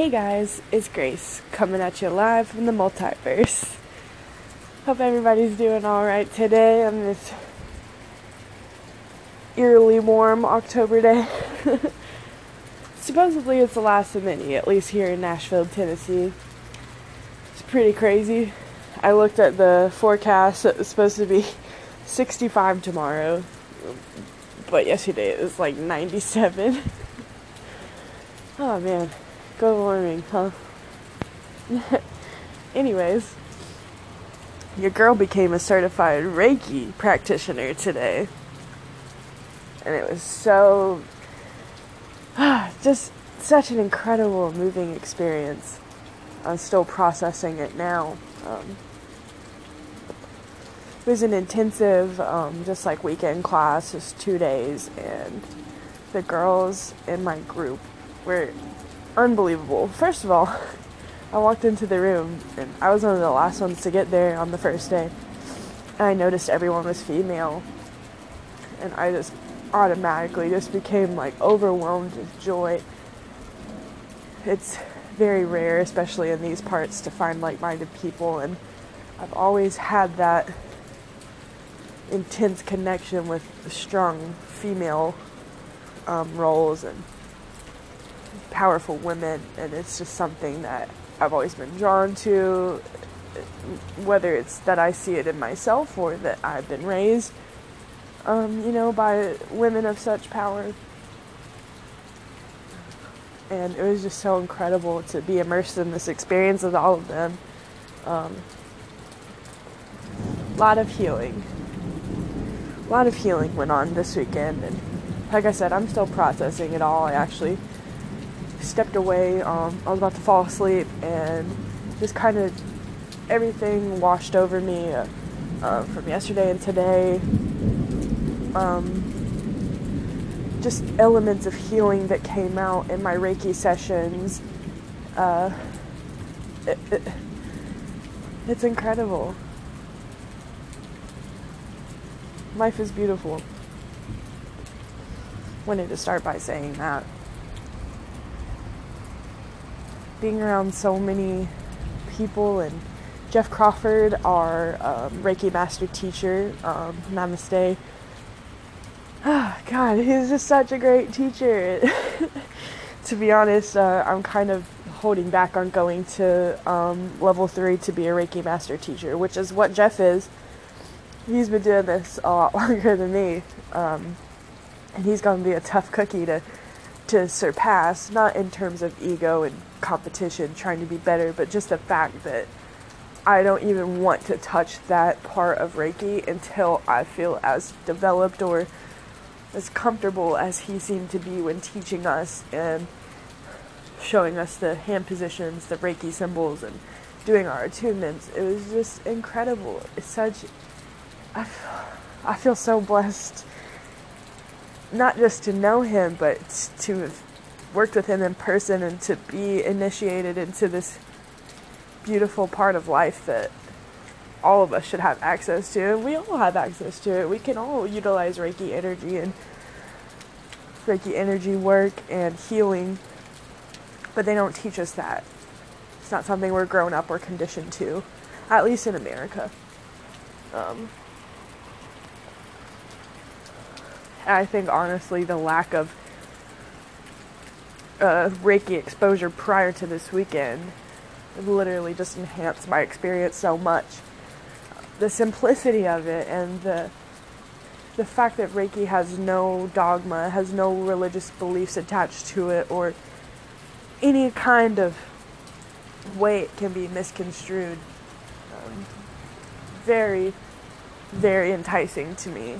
Hey guys, it's Grace coming at you live from the multiverse. Hope everybody's doing alright today on this eerily warm October day. Supposedly it's the last of many, at least here in Nashville, Tennessee. It's pretty crazy. I looked at the forecast, it was supposed to be 65 tomorrow, but yesterday it was like 97. oh man. Global warming, huh? Anyways, your girl became a certified Reiki practitioner today. And it was so. just such an incredible, moving experience. I'm still processing it now. Um, it was an intensive, um, just like weekend class, just two days, and the girls in my group were unbelievable. First of all, I walked into the room and I was one of the last ones to get there on the first day. And I noticed everyone was female. And I just automatically just became like overwhelmed with joy. It's very rare, especially in these parts, to find like minded people. And I've always had that intense connection with strong female um, roles and powerful women, and it's just something that I've always been drawn to, whether it's that I see it in myself or that I've been raised, um, you know, by women of such power. And it was just so incredible to be immersed in this experience with all of them. Um, a lot of healing. A lot of healing went on this weekend, and like I said, I'm still processing it all. I actually stepped away. Um, I was about to fall asleep, and just kind of everything washed over me uh, uh, from yesterday and today. Um, just elements of healing that came out in my Reiki sessions. Uh, it, it, it's incredible. Life is beautiful. Wanted to start by saying that. Being around so many people and Jeff Crawford, our um, Reiki master teacher, um, namaste. Oh, God, he's just such a great teacher. to be honest, uh, I'm kind of holding back on going to um, level three to be a Reiki master teacher, which is what Jeff is. He's been doing this a lot longer than me, um, and he's going to be a tough cookie to to surpass, not in terms of ego and competition, trying to be better, but just the fact that I don't even want to touch that part of Reiki until I feel as developed or as comfortable as he seemed to be when teaching us and showing us the hand positions, the Reiki symbols, and doing our attunements. It was just incredible. It's such. I, I feel so blessed not just to know him, but to have worked with him in person and to be initiated into this beautiful part of life that all of us should have access to. And we all have access to it. We can all utilize Reiki energy and Reiki energy work and healing, but they don't teach us that. It's not something we're grown up or conditioned to, at least in America. Um, I think honestly the lack of uh, Reiki exposure prior to this weekend literally just enhanced my experience so much. The simplicity of it and the the fact that Reiki has no dogma, has no religious beliefs attached to it, or any kind of way it can be misconstrued. Um, very, very enticing to me.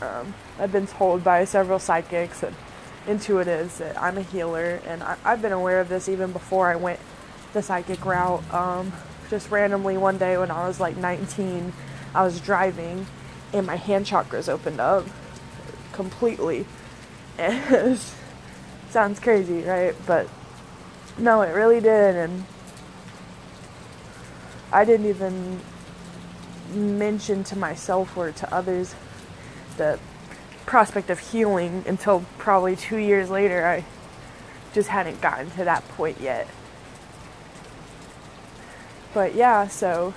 Um, I've been told by several psychics and intuitives that I'm a healer, and I, have been aware of this even before I went the psychic route. Um, just randomly one day when I was like 19, I was driving, and my hand chakras opened up completely. And sounds crazy, right? But no, it really did, and I didn't even mention to myself or to others the prospect of healing until probably two years later. I just hadn't gotten to that point yet. But yeah, so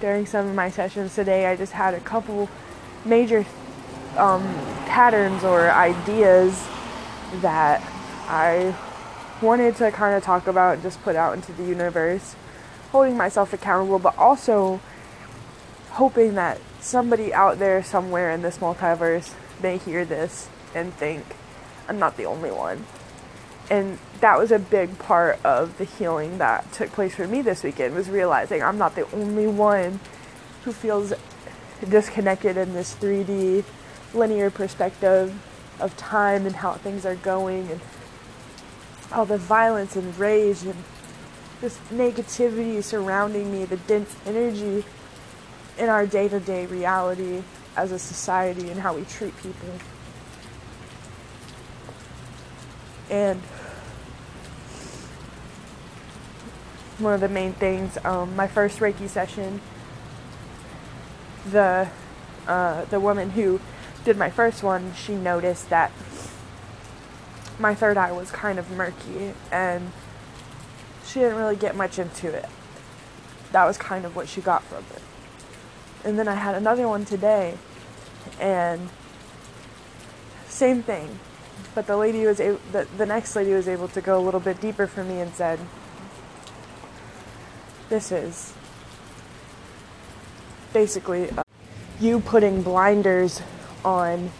during some of my sessions today, I just had a couple major um, patterns or ideas that I wanted to kind of talk about and just put out into the universe, holding myself accountable, but also hoping that somebody out there somewhere in this multiverse may hear this and think, I'm not the only one. And that was a big part of the healing that took place for me this weekend was realizing I'm not the only one who feels disconnected in this 3D linear perspective of time and how things are going and all the violence and rage and this negativity surrounding me, the dense energy in our day to day reality as a society and how we treat people. And one of the main things, um, my first Reiki session, the uh, the woman who did my first one, she noticed that my third eye was kind of murky and she didn't really get much into it. That was kind of what she got from it. And then I had another one today and same thing. But the lady was able, the, the next lady was able to go a little bit deeper for me and said, This is basically uh, you putting blinders on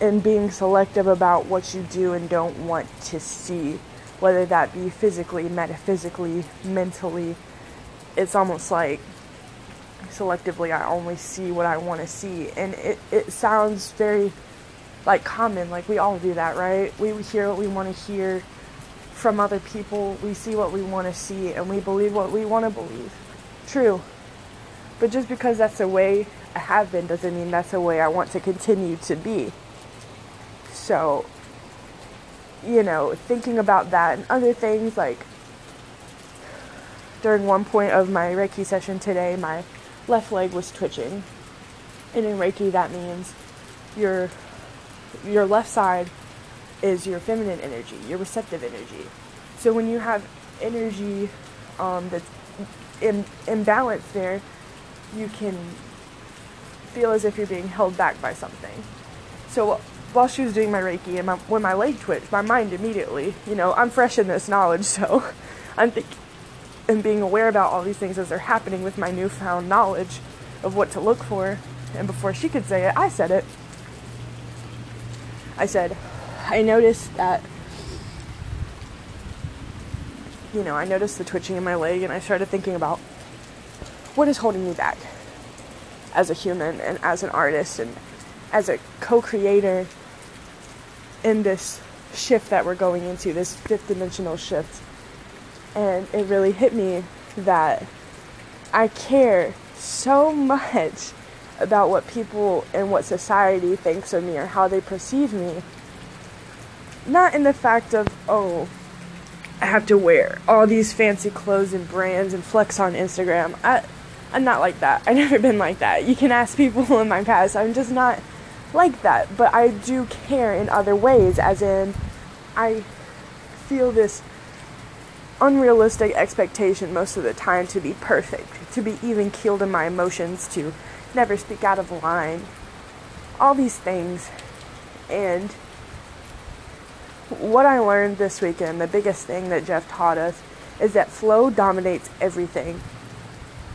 and being selective about what you do and don't want to see, whether that be physically, metaphysically, mentally. It's almost like selectively I only see what I want to see. And it, it sounds very like common, like we all do that, right? We hear what we want to hear from other people, we see what we want to see, and we believe what we want to believe. True. But just because that's the way I have been doesn't mean that's the way I want to continue to be. So, you know, thinking about that and other things like during one point of my Reiki session today, my left leg was twitching. And in Reiki that means your your left side is your feminine energy, your receptive energy. So when you have energy um, that's in, imbalanced there, you can feel as if you're being held back by something. So while she was doing my Reiki and my, when my leg twitched, my mind immediately, you know, I'm fresh in this knowledge, so I'm thinking and being aware about all these things as they're happening with my newfound knowledge of what to look for. And before she could say it, I said it. I said, I noticed that, you know, I noticed the twitching in my leg and I started thinking about what is holding me back as a human and as an artist and as a co creator in this shift that we're going into, this fifth dimensional shift. And it really hit me that I care so much about what people and what society thinks of me or how they perceive me. Not in the fact of, oh, I have to wear all these fancy clothes and brands and flex on Instagram. I, I'm not like that. I've never been like that. You can ask people in my past. I'm just not like that, but I do care in other ways, as in, I feel this unrealistic expectation most of the time to be perfect, to be even keeled in my emotions, to never speak out of line, all these things. And what I learned this weekend, the biggest thing that Jeff taught us, is that flow dominates everything.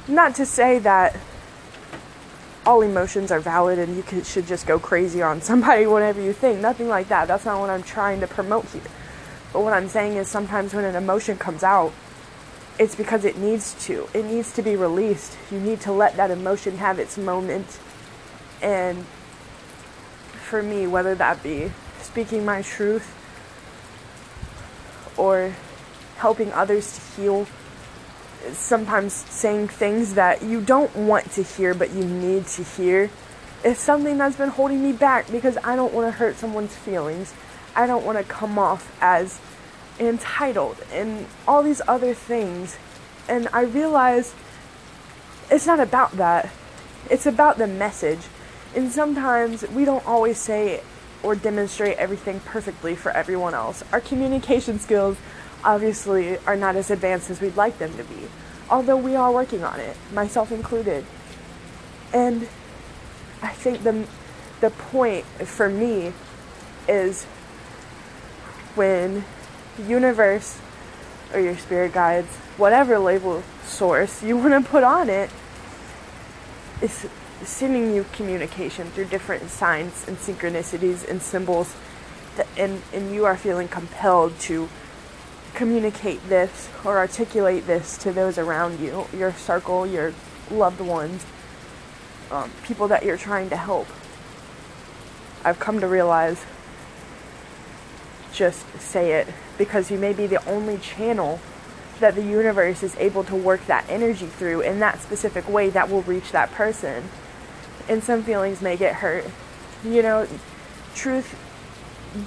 Not to say that all emotions are valid and you should just go crazy on somebody whenever you think. Nothing like that. That's not what I'm trying to promote here. But what I'm saying is sometimes when an emotion comes out, it's because it needs to. It needs to be released. You need to let that emotion have its moment. And for me, whether that be speaking my truth or helping others to heal sometimes saying things that you don't want to hear but you need to hear is something that's been holding me back because I don't want to hurt someone's feelings. I don't want to come off as entitled and all these other things. And I realize it's not about that. It's about the message. And sometimes we don't always say or demonstrate everything perfectly for everyone else. Our communication skills obviously are not as advanced as we'd like them to be, although we are working on it, myself included. And I think the the point for me is when the universe or your spirit guides, whatever label source you want to put on it, is sending you communication through different signs and synchronicities and symbols, that, and, and you are feeling compelled to communicate this or articulate this to those around you, your circle, your loved ones, um, people that you're trying to help. I've come to realize just say it because you may be the only channel that the universe is able to work that energy through in that specific way that will reach that person. And some feelings may get hurt. You know, truth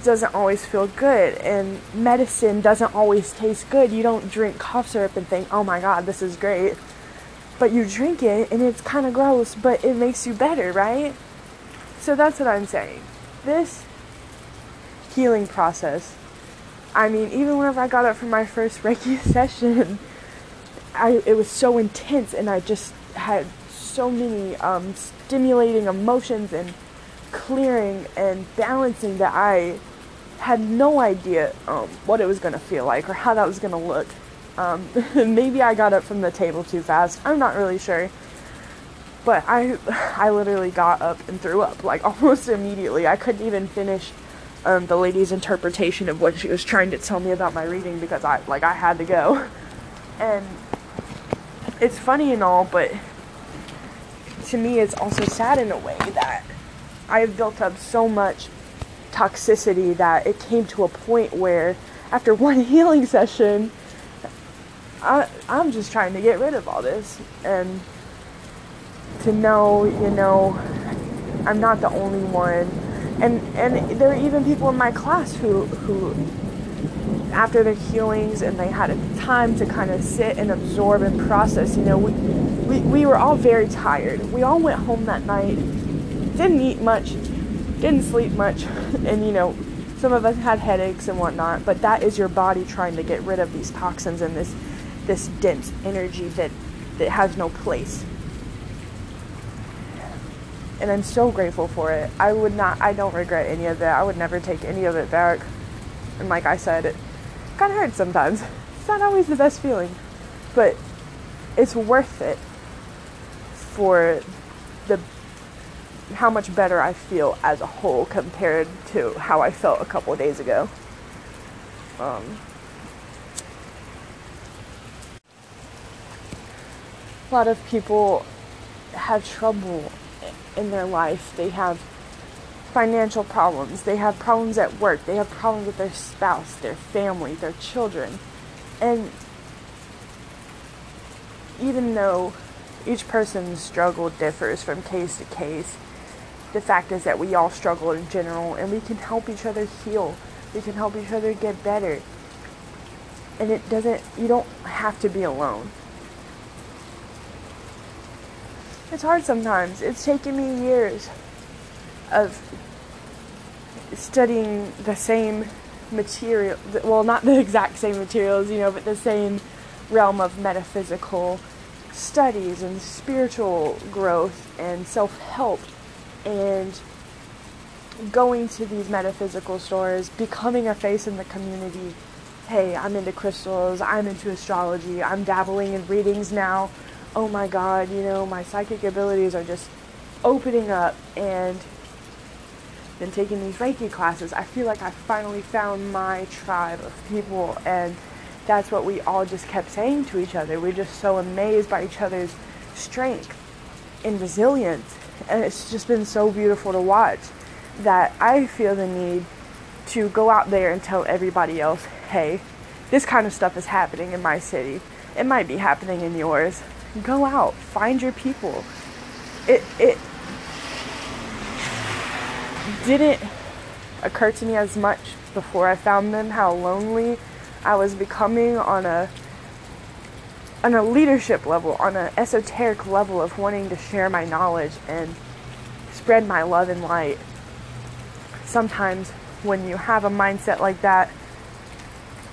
doesn't always feel good, and medicine doesn't always taste good. You don't drink cough syrup and think, oh my god, this is great but you drink it and it's kind of gross, but it makes you better, right? So that's what I'm saying. This healing process, I mean, even whenever I got up from my first Reiki session, I it was so intense and I just had so many um, stimulating emotions and clearing and balancing that I had no idea um, what it was going to feel like or how that was going to look. Um, maybe I got up from the table too fast. I'm not really sure. But I, I literally got up and threw up like almost immediately. I couldn't even finish um, the lady's interpretation of what she was trying to tell me about my reading because I like I had to go. And it's funny and all, but to me it's also sad in a way that I have built up so much toxicity that it came to a point where after one healing session I, I'm just trying to get rid of all this and to know, you know, I'm not the only one. And and there are even people in my class who who after their healings and they had a time to kind of sit and absorb and process, you know, we, we, we were all very tired. We all went home that night, didn't eat much, didn't sleep much, and you know, some of us had headaches and whatnot, but that is your body trying to get rid of these toxins and this this dense energy that, that has no place. And I'm so grateful for it. I would not, I don't regret any of that. I would never take any of it back. And like I said, it kind of hurts sometimes. It's not always the best feeling, but it's worth it for the how much better I feel as a whole compared to how I felt a couple days ago. Um, a lot of people have trouble in their life. They have financial problems, they have problems at work, they have problems with their spouse, their family, their children. And even though each person's struggle differs from case to case, the fact is that we all struggle in general and we can help each other heal. We can help each other get better. And it doesn't, you don't have to be alone. It's hard sometimes. It's taken me years of studying the same material, well, not the exact same materials, you know, but the same realm of metaphysical studies and spiritual growth and self help and going to these metaphysical stores, becoming a face in the community. Hey, I'm into crystals, I'm into astrology, I'm dabbling in readings now oh my god, you know, my psychic abilities are just opening up and then taking these Reiki classes, I feel like I finally found my tribe of people and that's what we all just kept saying to each other. We're just so amazed by each other's strength and resilience. And it's just been so beautiful to watch that I feel the need to go out there and tell everybody else, hey, this kind of stuff is happening in my city. It might be happening in yours. Go out, find your people. It it didn't occur to me as much before I found them how lonely I was becoming on a on a leadership level, on an esoteric level of wanting to share my knowledge and spread my love and light. sometimes when you have a mindset like that,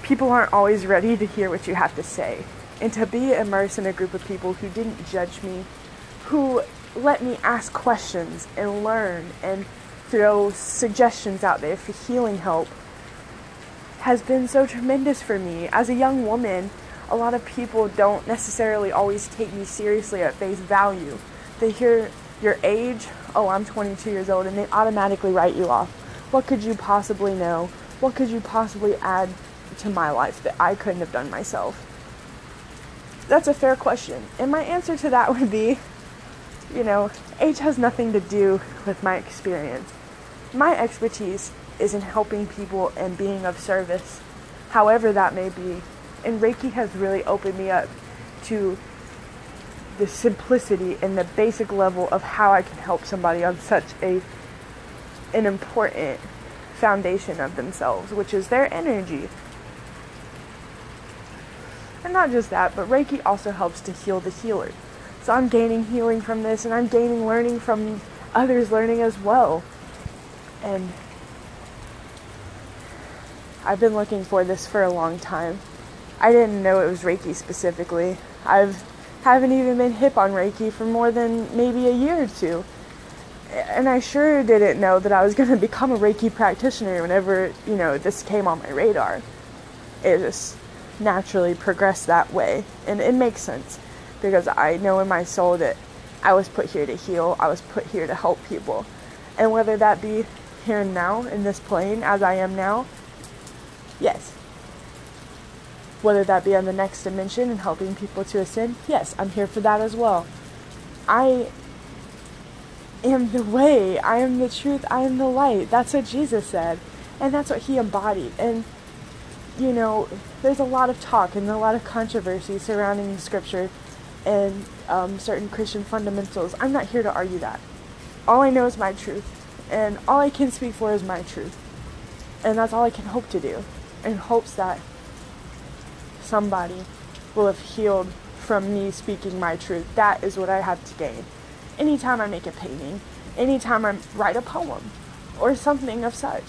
people aren't always ready to hear what you have to say. And to be immersed in a group of people who didn't judge me, who let me ask questions and learn and throw suggestions out there for healing help has been so tremendous for me. As a young woman, a lot of people don't necessarily always take me seriously at face value. They hear your age, oh, I'm 22 years old, and they automatically write you off. What could you possibly know? What could you possibly add to my life that I couldn't have done myself? That's a fair question. And my answer to that would be you know, age has nothing to do with my experience. My expertise is in helping people and being of service, however that may be. And Reiki has really opened me up to the simplicity and the basic level of how I can help somebody on such a an important foundation of themselves, which is their energy. And not just that, but Reiki also helps to heal the healer. So I'm gaining healing from this and I'm gaining learning from others learning as well. And I've been looking for this for a long time. I didn't know it was Reiki specifically. I've haven't even been hip on Reiki for more than maybe a year or two. And I sure didn't know that I was going to become a Reiki practitioner whenever, you know, this came on my radar. It just naturally progress that way. And it makes sense because I know in my soul that I was put here to heal, I was put here to help people. And whether that be here and now in this plane as I am now, yes. Whether that be on the next dimension and helping people to ascend, yes, I'm here for that as well. I am the way, I am the truth, I am the light. That's what Jesus said. And that's what he embodied. And, you know, there's a lot of talk and a lot of controversy surrounding scripture and um, certain Christian fundamentals. I'm not here to argue that. All I know is my truth, and all I can speak for is my truth. And that's all I can hope to do, in hopes that somebody will have healed from me speaking my truth. That is what I have to gain. Anytime I make a painting, anytime I write a poem, or something of such,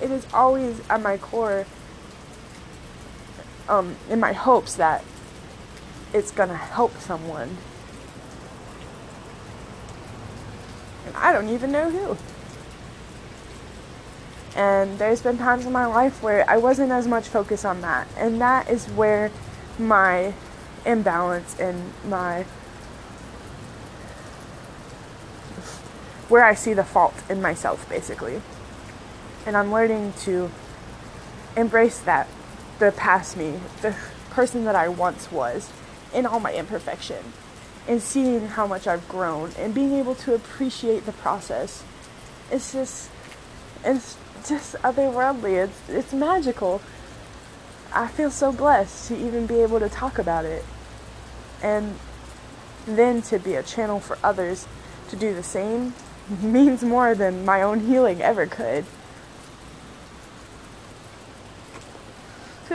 it is always at my core, um, in my hopes that it's going to help someone. And I don't even know who. And there's been times in my life where I wasn't as much focused on that. And that is where my imbalance and my where I see the fault in myself basically. And I'm learning to embrace that the past me, the person that I once was in all my imperfection and seeing how much I've grown and being able to appreciate the process. It's just it's just otherworldly. It's it's magical. I feel so blessed to even be able to talk about it. And then to be a channel for others to do the same means more than my own healing ever could.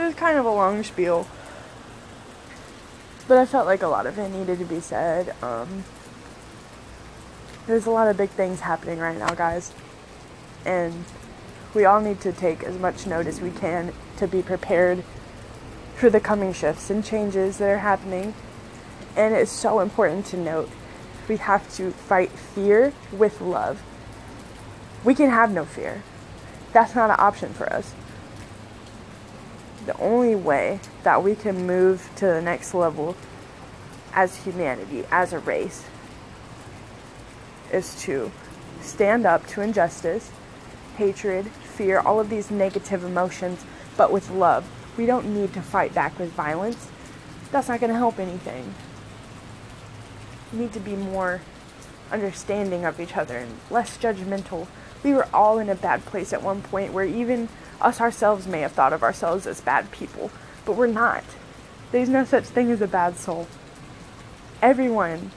So it's kind of a long spiel but I felt like a lot of it needed to be said. Um, there's a lot of big things happening right now, guys, and we all need to take as much note as we can to be prepared for the coming shifts and changes that are happening. And it's so important to note we have to fight fear with love. We can have no fear. That's not an option for us the only way that we can move to the next level as humanity, as a race, is to stand up to injustice, hatred, fear, all of these negative emotions, but with love. We don't need to fight back with violence. That's not going to help anything. We need to be more understanding of each other and less judgmental. We were all in a bad place at one point where even us ourselves may have thought of ourselves as bad people, but we're not. There's no such thing as a bad soul. Everyone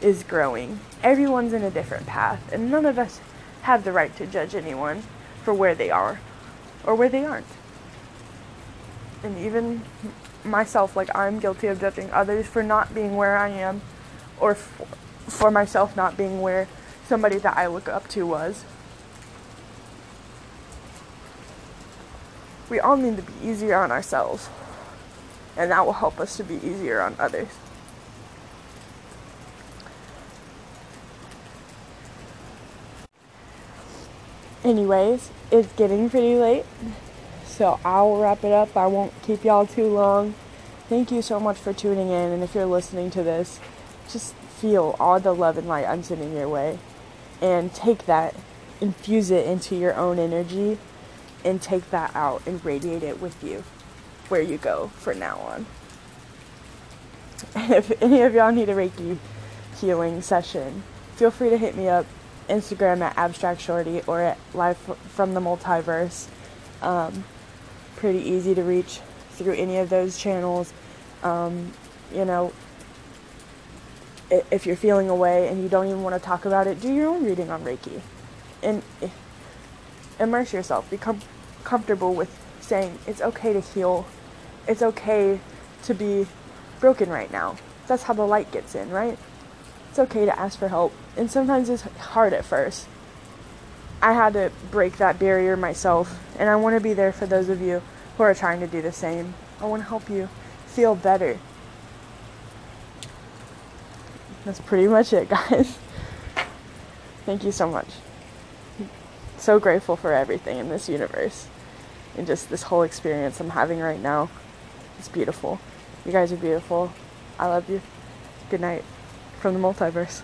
is growing, everyone's in a different path, and none of us have the right to judge anyone for where they are or where they aren't. And even myself, like I'm guilty of judging others for not being where I am or for, for myself not being where somebody that I look up to was we all need to be easier on ourselves. And that will help us to be easier on others. Anyways, it's getting pretty late, so I'll wrap it up. I won't keep y'all too long. Thank you so much for tuning in, and if you're listening to this, just feel all the love and light I'm sending your way, and take that, infuse it into your own energy, and take that out and radiate it with you where you go from now on. And if any of y'all need a Reiki healing session, feel free to hit me up Instagram at Abstract Shawty or at Live from the Multiverse. Um, pretty easy to reach through any of those channels. Um, you know, if you're feeling away and you don't even want to talk about it, do your own reading on Reiki. And immerse yourself. Become comfortable with saying it's okay to heal. It's okay to be broken right now. That's how the light gets in, right? It's okay to ask for help. And sometimes it's hard at first. I had to break that barrier myself, and I want to be there for those of you who are trying to do the same. I want to help you feel better. That's pretty much it, guys. Thank you so much. So grateful for everything in this universe and just this whole experience I'm having right now. It's beautiful. You guys are beautiful. I love you. Good night from the multiverse.